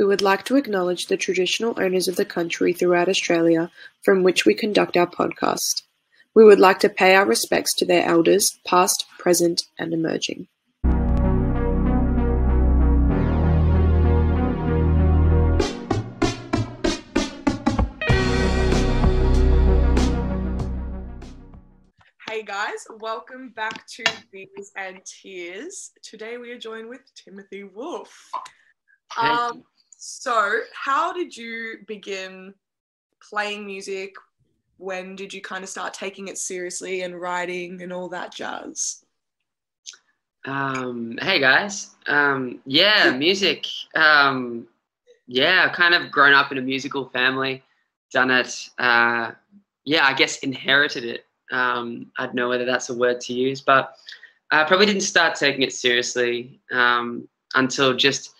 We would like to acknowledge the traditional owners of the country throughout Australia from which we conduct our podcast. We would like to pay our respects to their elders, past, present, and emerging. Hey guys, welcome back to Beers and Tears. Today we are joined with Timothy Wolf. Um, so, how did you begin playing music? When did you kind of start taking it seriously and writing and all that jazz? Um, hey guys. Um, yeah, music. Um, yeah, kind of grown up in a musical family, done it. Uh, yeah, I guess inherited it. Um, I don't know whether that's a word to use, but I probably didn't start taking it seriously um, until just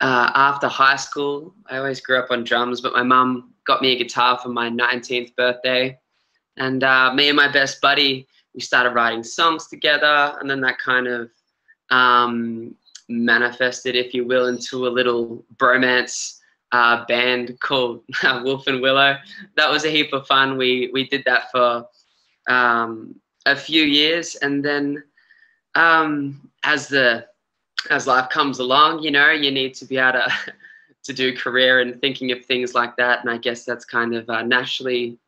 uh, after high school. I always grew up on drums, but my mum got me a guitar for my 19th birthday. And uh, me and my best buddy, we started writing songs together. And then that kind of um, manifested, if you will, into a little bromance uh, band called Wolf and Willow. That was a heap of fun. We, we did that for um, a few years. And then um, as the as life comes along, you know, you need to be able to, to do career and thinking of things like that. And I guess that's kind of uh, naturally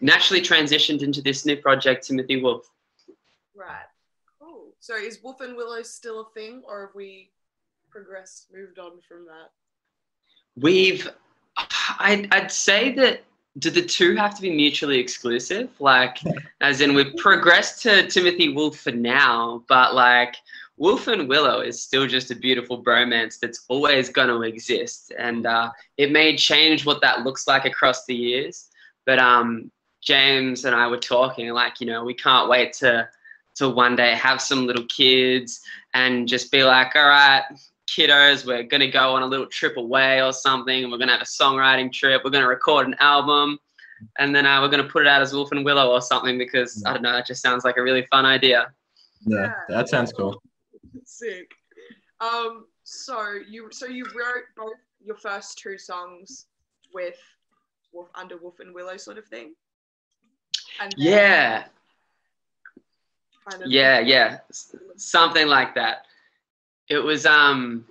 naturally transitioned into this new project, Timothy Wolf. Right. Cool. So is Wolf and Willow still a thing, or have we progressed, moved on from that? We've, I'd, I'd say that do the two have to be mutually exclusive? Like, as in, we've progressed to Timothy Wolf for now, but like, Wolf and Willow is still just a beautiful bromance that's always going to exist. And uh, it may change what that looks like across the years. But um, James and I were talking, like, you know, we can't wait to, to one day have some little kids and just be like, all right, kiddos, we're going to go on a little trip away or something. We're going to have a songwriting trip. We're going to record an album. And then uh, we're going to put it out as Wolf and Willow or something because, I don't know, that just sounds like a really fun idea. Yeah, that sounds cool. Sick. Um, so you so you wrote both your first two songs with Wolf under Wolf and Willow sort of thing. And yeah. Kind of yeah, yeah, something like that. It was um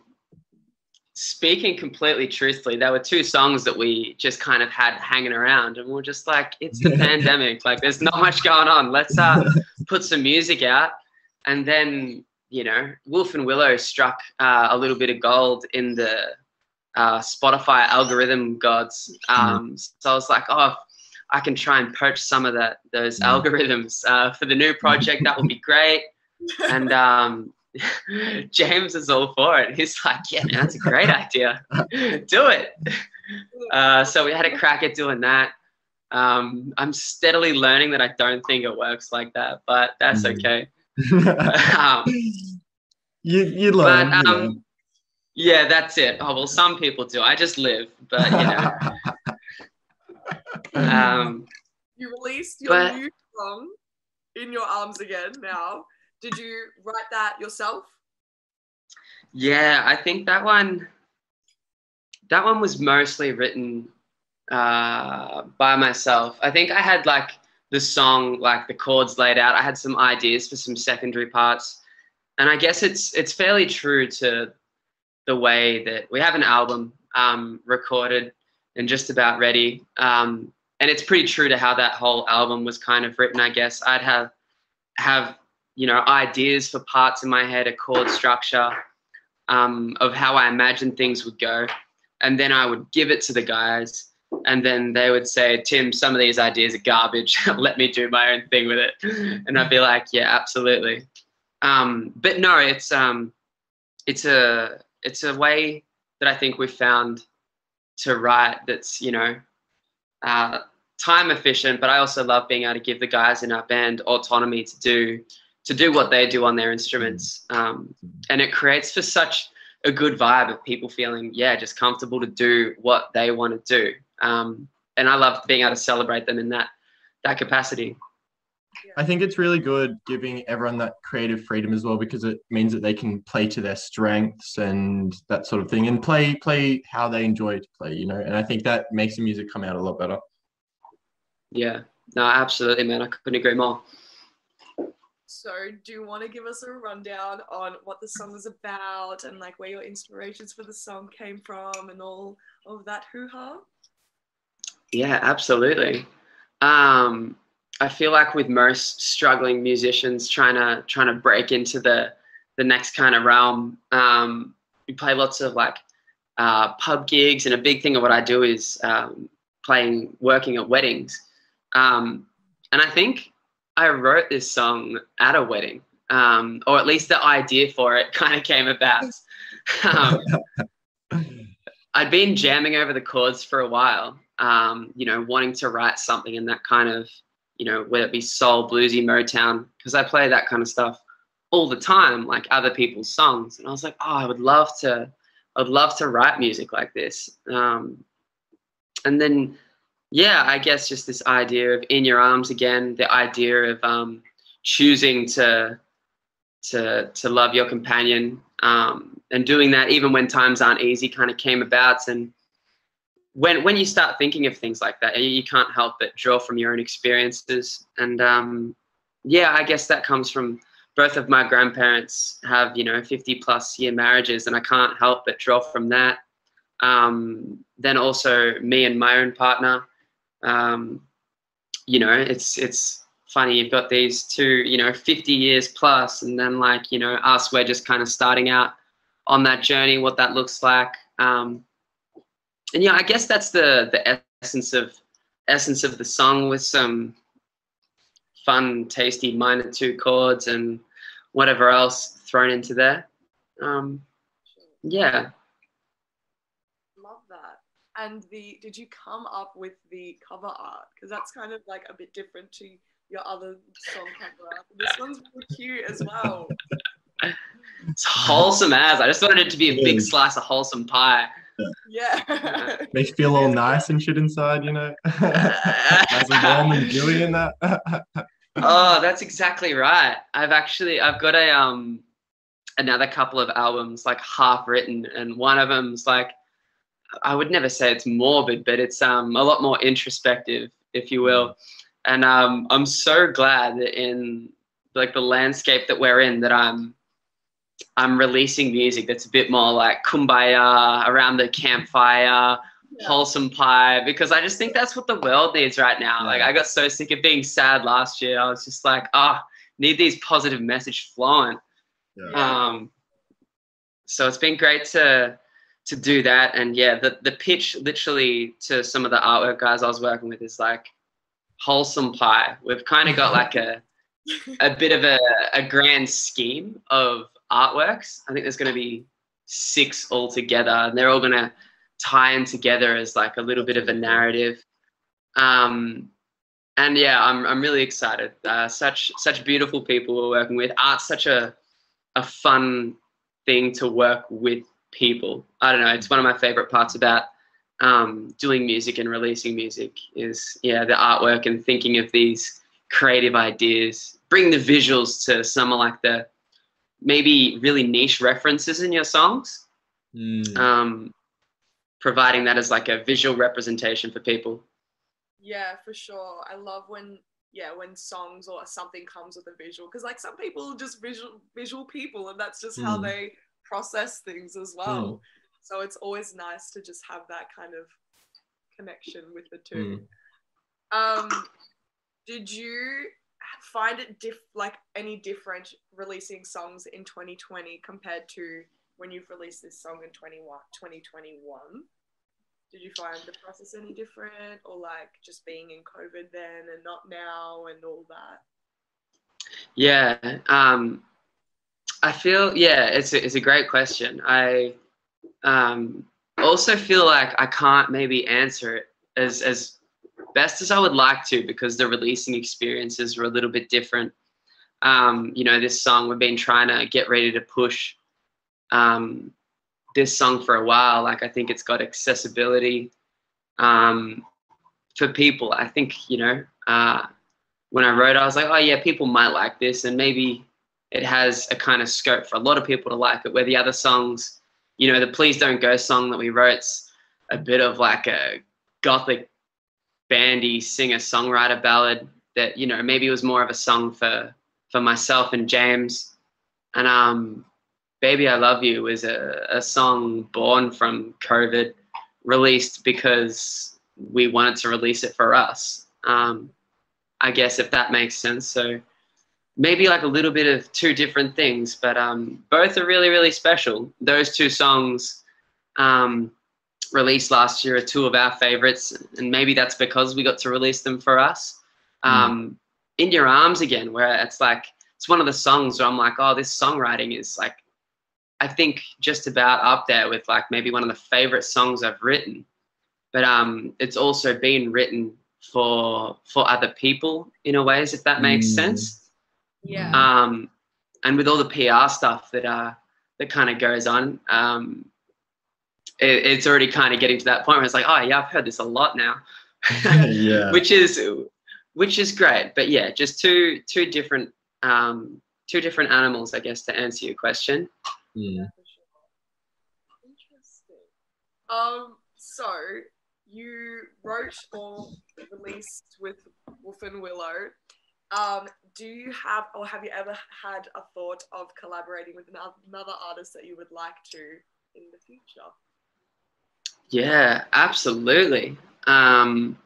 speaking completely truthfully, there were two songs that we just kind of had hanging around, and we are just like, it's the pandemic, like there's not much going on. Let's uh put some music out, and then you know, Wolf and Willow struck uh, a little bit of gold in the uh, Spotify algorithm gods. Um, mm. So I was like, oh, I can try and poach some of that those mm. algorithms uh, for the new project. That would be great. And um, James is all for it. He's like, yeah, man, that's a great idea. Do it. Uh, so we had a crack at doing that. Um, I'm steadily learning that I don't think it works like that, but that's mm. okay um, you you learn. But, um, yeah, that's it. Oh well, some people do. I just live, but you know. um, you released your but, new song in your arms again. Now, did you write that yourself? Yeah, I think that one. That one was mostly written uh, by myself. I think I had like the song, like the chords laid out. I had some ideas for some secondary parts, and I guess it's it's fairly true to the way that we have an album um, recorded and just about ready, um, and it's pretty true to how that whole album was kind of written. I guess I'd have have you know ideas for parts in my head, a chord structure um, of how I imagined things would go, and then I would give it to the guys and then they would say, Tim, some of these ideas are garbage. Let me do my own thing with it. And I'd be like, yeah, absolutely. Um, but no, it's um, it's a it's a way that I think we've found to write that's you know uh, time efficient, but I also love being able to give the guys in our band autonomy to do to do what they do on their instruments, um, and it creates for such a good vibe of people feeling yeah just comfortable to do what they want to do um, and I love being able to celebrate them in that that capacity. I think it's really good giving everyone that creative freedom as well because it means that they can play to their strengths and that sort of thing and play play how they enjoy to play, you know. And I think that makes the music come out a lot better. Yeah, no, absolutely, man. I couldn't agree more. So, do you want to give us a rundown on what the song is about and like where your inspirations for the song came from and all of that hoo ha? Yeah, absolutely. Um, I feel like with most struggling musicians trying to trying to break into the the next kind of realm, um, we play lots of like uh, pub gigs, and a big thing of what I do is um, playing, working at weddings. Um, and I think I wrote this song at a wedding, um, or at least the idea for it kind of came about. Um, I'd been jamming over the chords for a while, um, you know, wanting to write something in that kind of, you know, whether it be soul, bluesy, Motown, because I play that kind of stuff all the time, like other people's songs. And I was like, oh, I would love to, I'd love to write music like this. Um, and then, yeah, I guess just this idea of in your arms again, the idea of um, choosing to, to, to love your companion um, and doing that even when times aren't easy kind of came about. And when when you start thinking of things like that, you can't help but draw from your own experiences. And um, yeah, I guess that comes from both of my grandparents have you know 50 plus year marriages, and I can't help but draw from that. Um, then also me and my own partner. Um, you know, it's it's funny you've got these two you know 50 years plus, and then like you know us, we're just kind of starting out on that journey, what that looks like. Um, and yeah, I guess that's the the essence of essence of the song with some fun, tasty minor two chords and whatever else thrown into there. Um, yeah. Love that. And the did you come up with the cover art? Because that's kind of like a bit different to your other song cover art. This one's really cute as well. It's wholesome as. I just wanted it to be a big slice of wholesome pie. Yeah. Makes you feel all nice and shit inside, you know. nice and warm and dewy in that. oh, that's exactly right. I've actually I've got a um another couple of albums like half written, and one of them's like I would never say it's morbid, but it's um a lot more introspective, if you will. And um, I'm so glad that in like the landscape that we're in that I'm I'm releasing music that's a bit more like kumbaya around the campfire, yeah. wholesome pie, because I just think that's what the world needs right now. Yeah. Like I got so sick of being sad last year. I was just like, oh, need these positive message flowing. Yeah. Um, so it's been great to to do that. And yeah, the the pitch literally to some of the artwork guys I was working with is like wholesome pie. We've kind of got like a a bit of a, a grand scheme of artworks. I think there's going to be six altogether, and they're all going to tie in together as like a little bit of a narrative. Um, and yeah, I'm I'm really excited. Uh, such such beautiful people we're working with. Art's such a a fun thing to work with people. I don't know. It's one of my favorite parts about um, doing music and releasing music is yeah the artwork and thinking of these creative ideas. Bring the visuals to some like the maybe really niche references in your songs. Mm. Um, providing that as like a visual representation for people. Yeah, for sure. I love when yeah when songs or something comes with a visual because like some people just visual visual people and that's just mm. how they process things as well. Mm. So it's always nice to just have that kind of connection with the two. Mm. Um, did you find it diff- like any different releasing songs in 2020 compared to when you've released this song in 2021? Did you find the process any different or like just being in COVID then and not now and all that? Yeah. Um, I feel, yeah, it's a, it's a great question. I um, also feel like I can't maybe answer it as, as best as I would like to because the releasing experiences were a little bit different. Um, you know, this song we've been trying to get ready to push um, this song for a while. Like I think it's got accessibility um, for people. I think you know uh, when I wrote, I was like, oh yeah, people might like this, and maybe it has a kind of scope for a lot of people to like it. Where the other songs, you know, the "Please Don't Go" song that we wrote's a bit of like a gothic bandy singer songwriter ballad that you know maybe it was more of a song for for myself and James. And um, "Baby I Love You" was a, a song born from COVID, released because we wanted to release it for us. Um, I guess if that makes sense. So maybe like a little bit of two different things, but um, both are really, really special. Those two songs um, released last year are two of our favorites, and maybe that's because we got to release them for us. Mm. Um, In Your Arms again, where it's like, it's one of the songs where I'm like, oh, this songwriting is like, I think just about up there with like maybe one of the favorite songs I've written. But um, it's also been written for for other people in a ways, if that makes mm. sense. Yeah. Um, and with all the PR stuff that uh that kind of goes on, um, it, it's already kind of getting to that point where it's like, oh yeah, I've heard this a lot now. yeah. Which is which is great, but yeah, just two two different um two different animals, I guess, to answer your question. Yeah. Interesting. Um. So you wrote or released with Wolf and Willow. Um, do you have or have you ever had a thought of collaborating with another artist that you would like to in the future? Yeah, absolutely. Um,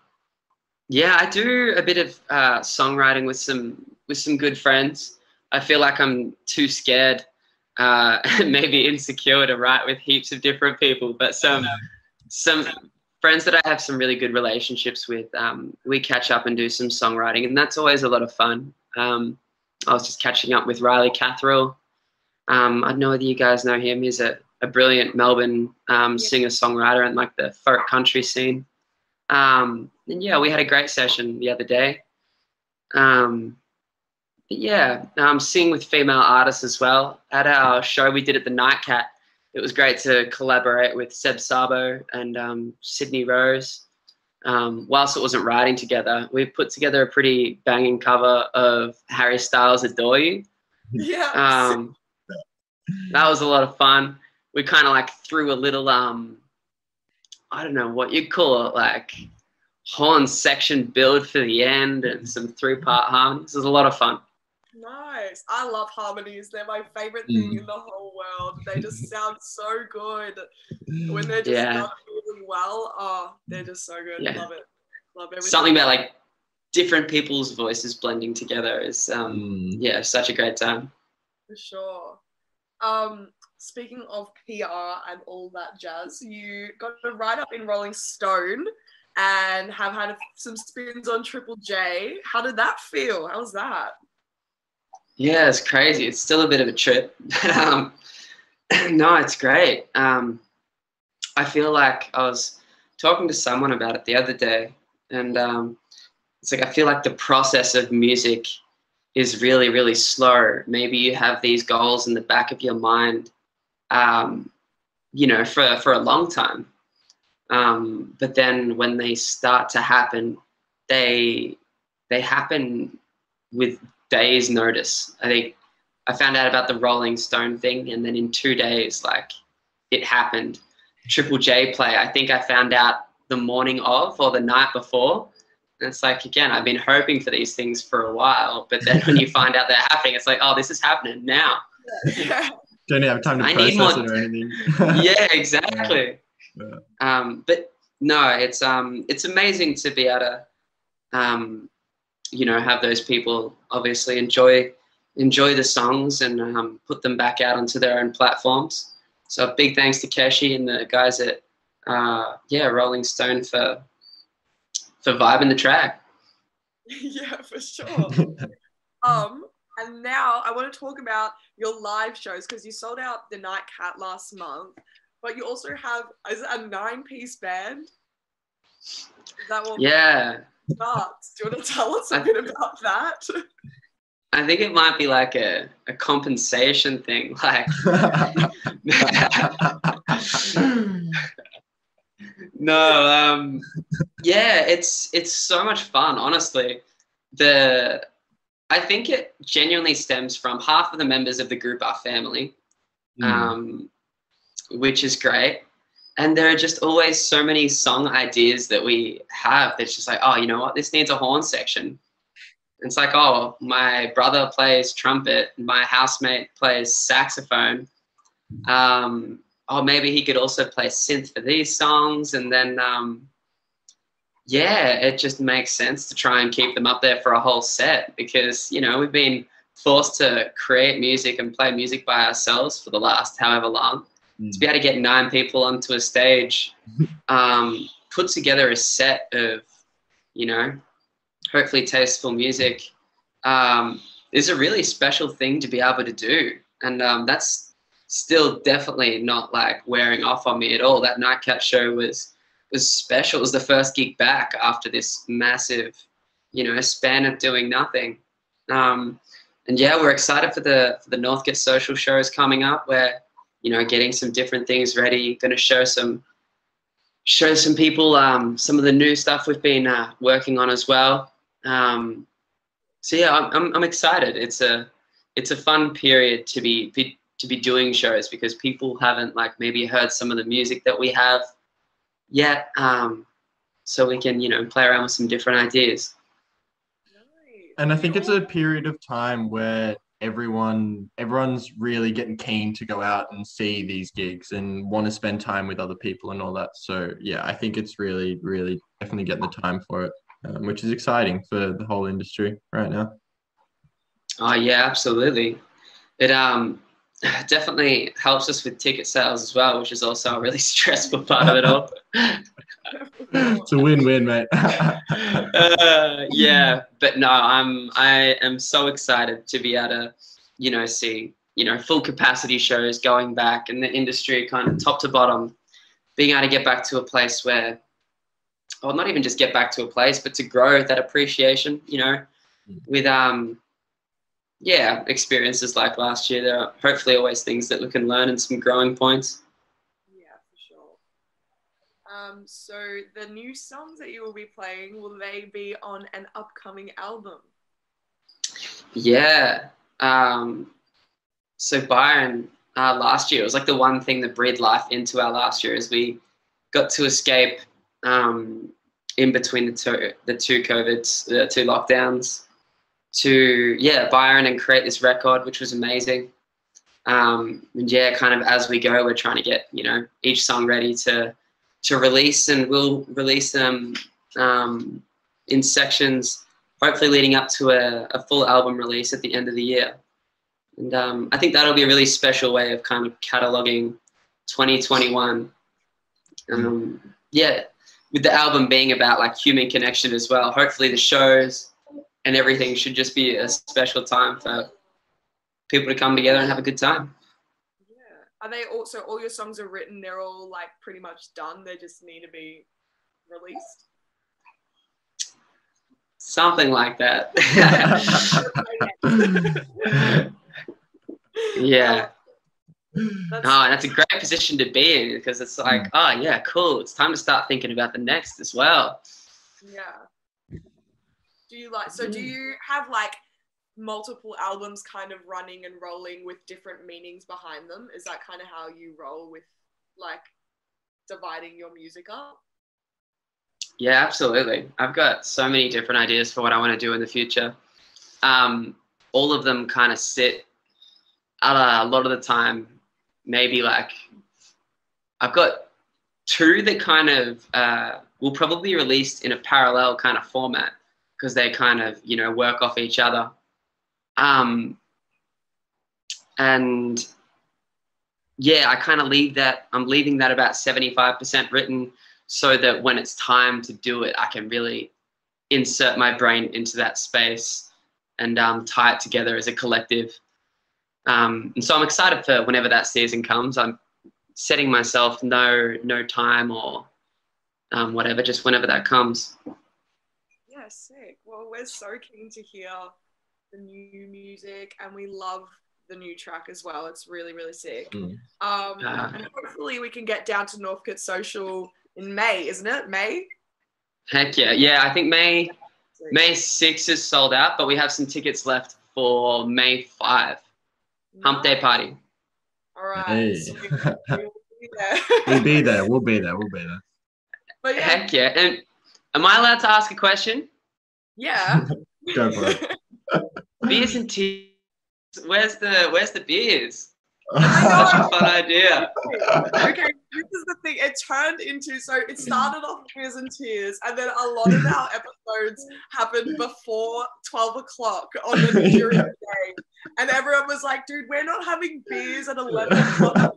yeah, I do a bit of uh, songwriting with some with some good friends. I feel like I'm too scared, uh, maybe insecure to write with heaps of different people, but some some friends that I have some really good relationships with, um, we catch up and do some songwriting, and that's always a lot of fun. Um, I was just catching up with Riley Catherall. Um, I don't know whether you guys know him. He's a, a brilliant Melbourne um, yeah. singer songwriter and like the folk country scene. Um, and yeah, we had a great session the other day. Um, yeah, um, sing with female artists as well. At our show we did at the Nightcat, it was great to collaborate with Seb Sabo and um, Sydney Rose. Um, whilst it wasn't writing together, we put together a pretty banging cover of Harry Styles' "Adore You." Yeah. Um, that was a lot of fun. We kind of like threw a little, um, I don't know what you'd call it, like horn section build for the end and some three part harmonies. It was a lot of fun. Nice. I love harmonies. They're my favorite thing mm. in the whole world. They just sound so good when they're just yeah. done really well. Oh, they're just so good. Yeah. Love it. Love everything. Something about like different people's voices blending together is um mm. yeah, such a great time. For sure. Um speaking of PR and all that jazz, you got a write up in Rolling Stone and have had some spins on Triple J. How did that feel? How was that? Yeah, it's crazy. It's still a bit of a trip. um, no, it's great. Um, I feel like I was talking to someone about it the other day, and um, it's like I feel like the process of music is really, really slow. Maybe you have these goals in the back of your mind, um, you know, for for a long time, um, but then when they start to happen, they they happen with days notice. I think I found out about the Rolling Stone thing, and then in two days, like it happened. Triple J play. I think I found out the morning of or the night before. And it's like again, I've been hoping for these things for a while, but then when you find out they're happening, it's like, oh, this is happening now. Don't have time to I process more... it or anything. yeah, exactly. Yeah. Um, but no, it's um, it's amazing to be able to um, you know have those people obviously enjoy enjoy the songs and um, put them back out onto their own platforms. So big thanks to Keshi and the guys at uh, yeah Rolling Stone for for vibing the track. yeah, for sure. um, and now I want to talk about your live shows because you sold out the Nightcat last month, but you also have is it a nine piece band? Is that what? Yeah starts. Do you want to tell us a bit about that? I think it might be like a, a compensation thing. Like, no, um, yeah, it's it's so much fun. Honestly, the I think it genuinely stems from half of the members of the group are family, Mm. um, which is great. And there are just always so many song ideas that we have that's just like, oh, you know what, this needs a horn section. It's like, oh, my brother plays trumpet, my housemate plays saxophone. Um, oh, maybe he could also play synth for these songs. And then, um, yeah, it just makes sense to try and keep them up there for a whole set because, you know, we've been forced to create music and play music by ourselves for the last however long. Mm. To be able to get nine people onto a stage, um, put together a set of, you know, hopefully tasteful music um, is a really special thing to be able to do. And um, that's still definitely not like wearing off on me at all. That Nightcat show was was special. It was the first gig back after this massive, you know, span of doing nothing. Um, and yeah, we're excited for the for the Northcote social shows coming up. Where you know, getting some different things ready. Going to show some show some people um, some of the new stuff we've been uh, working on as well. Um, so yeah, I'm, I'm excited. It's a it's a fun period to be, be to be doing shows because people haven't like maybe heard some of the music that we have yet. Um, so we can you know play around with some different ideas. And I think it's a period of time where everyone everyone's really getting keen to go out and see these gigs and want to spend time with other people and all that. So yeah, I think it's really, really definitely getting the time for it, um, which is exciting for the whole industry right now. Oh yeah, absolutely. It um definitely helps us with ticket sales as well, which is also a really stressful part of it all. It's a win-win, mate. uh, yeah, but no, I'm I am so excited to be able to, you know, see you know full capacity shows going back and the industry kind of top to bottom, being able to get back to a place where, well, not even just get back to a place, but to grow that appreciation, you know, with um, yeah, experiences like last year. There are hopefully always things that we can learn and some growing points. Yeah, for sure. Um, so the new songs that you will be playing, will they be on an upcoming album? Yeah. Um, so Byron, uh, last year, it was like the one thing that breathed life into our last year is we got to escape um, in between the two, the two COVIDs, the two lockdowns to, yeah, Byron and create this record, which was amazing. Um, and yeah, kind of as we go, we're trying to get, you know, each song ready to, to release and we'll release them um, in sections hopefully leading up to a, a full album release at the end of the year. And um, I think that'll be a really special way of kind of cataloging 2021. Um, yeah, with the album being about like human connection as well. Hopefully, the shows and everything should just be a special time for people to come together and have a good time. Yeah. Are they also all your songs are written? They're all like pretty much done. They just need to be released. Something like that. yeah. Uh, that's, Oh, that's a great position to be in because it's like, mm. oh yeah, cool. It's time to start thinking about the next as well. yeah. Do you like? So do you have like multiple albums kind of running and rolling with different meanings behind them? Is that kind of how you roll with like dividing your music up? Yeah, absolutely. I've got so many different ideas for what I want to do in the future. Um, all of them kind of sit uh, a lot of the time, maybe like I've got two that kind of uh, will probably be released in a parallel kind of format because they kind of, you know, work off each other. Um, and yeah, I kind of leave that, I'm leaving that about 75% written so that when it's time to do it, I can really insert my brain into that space and um, tie it together as a collective. Um, and so I'm excited for whenever that season comes. I'm setting myself no no time or um, whatever, just whenever that comes. Yeah, sick. Well, we're so keen to hear the new music, and we love the new track as well. It's really, really sick. Mm. Um, Ah. and hopefully we can get down to Northcote Social in May, isn't it? May? Heck yeah, yeah. I think May May 6 is sold out, but we have some tickets left for May 5. Hump Day party. All right. Hey. so we- we will be there. We'll be there. We'll be there. We'll be there. But yeah, Heck yeah. And am I allowed to ask a question? Yeah. Go for it. Beers and tea. Where's the Where's the beers? I Such a fun idea. okay, this is the thing. It turned into so it started off beers and tears, and then a lot of our episodes happened before twelve o'clock on the during the day, and everyone was like, "Dude, we're not having beers at eleven o'clock."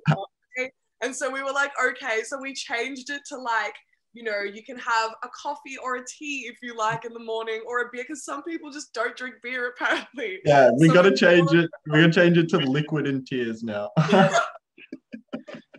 And so we were like, "Okay," so we changed it to like. You know, you can have a coffee or a tea if you like in the morning, or a beer, because some people just don't drink beer apparently. Yeah, we So got to change thought- it. We're gonna change it to liquid and tears now.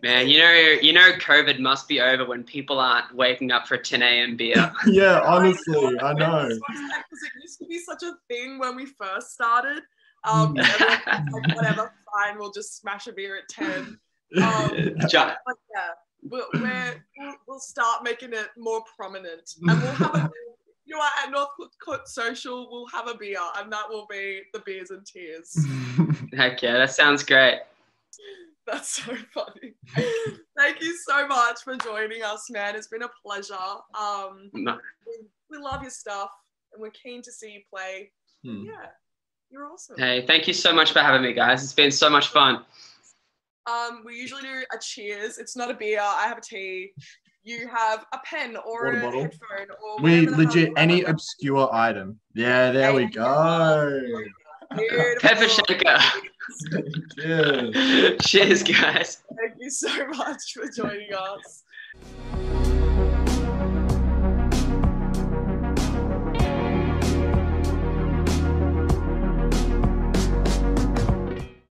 Man, you know you know COVID must be over when people aren't waking up for 10 a.m. beer. yeah, honestly, I know. Because it used to be such a thing when we first started. Um, Mm. everyone was like, whatever, fine, we'll just smash a beer at 10. Um, Ju- But yeah, we'll, we're, we'll, we'll start making it more prominent. And we'll have a, you know at Northcote Social, we'll have a beer, and that will be the beers and tears. Heck yeah, that sounds great. That's so funny. Thank you so much for joining us, man. It's been a pleasure. Um, No- we, we love your stuff, and we're keen to see you play. Hmm. Yeah, you're awesome. Hey, thank you so much for having me, guys. It's been so much fun. Um, we usually do a cheers. It's not a beer. I have a tea. You have a pen or Water a bottle. headphone or we legit hell- any obscure item. Yeah, there we go. Pepper shaker. Yeah. Cheers, guys. Thank you so much for joining us.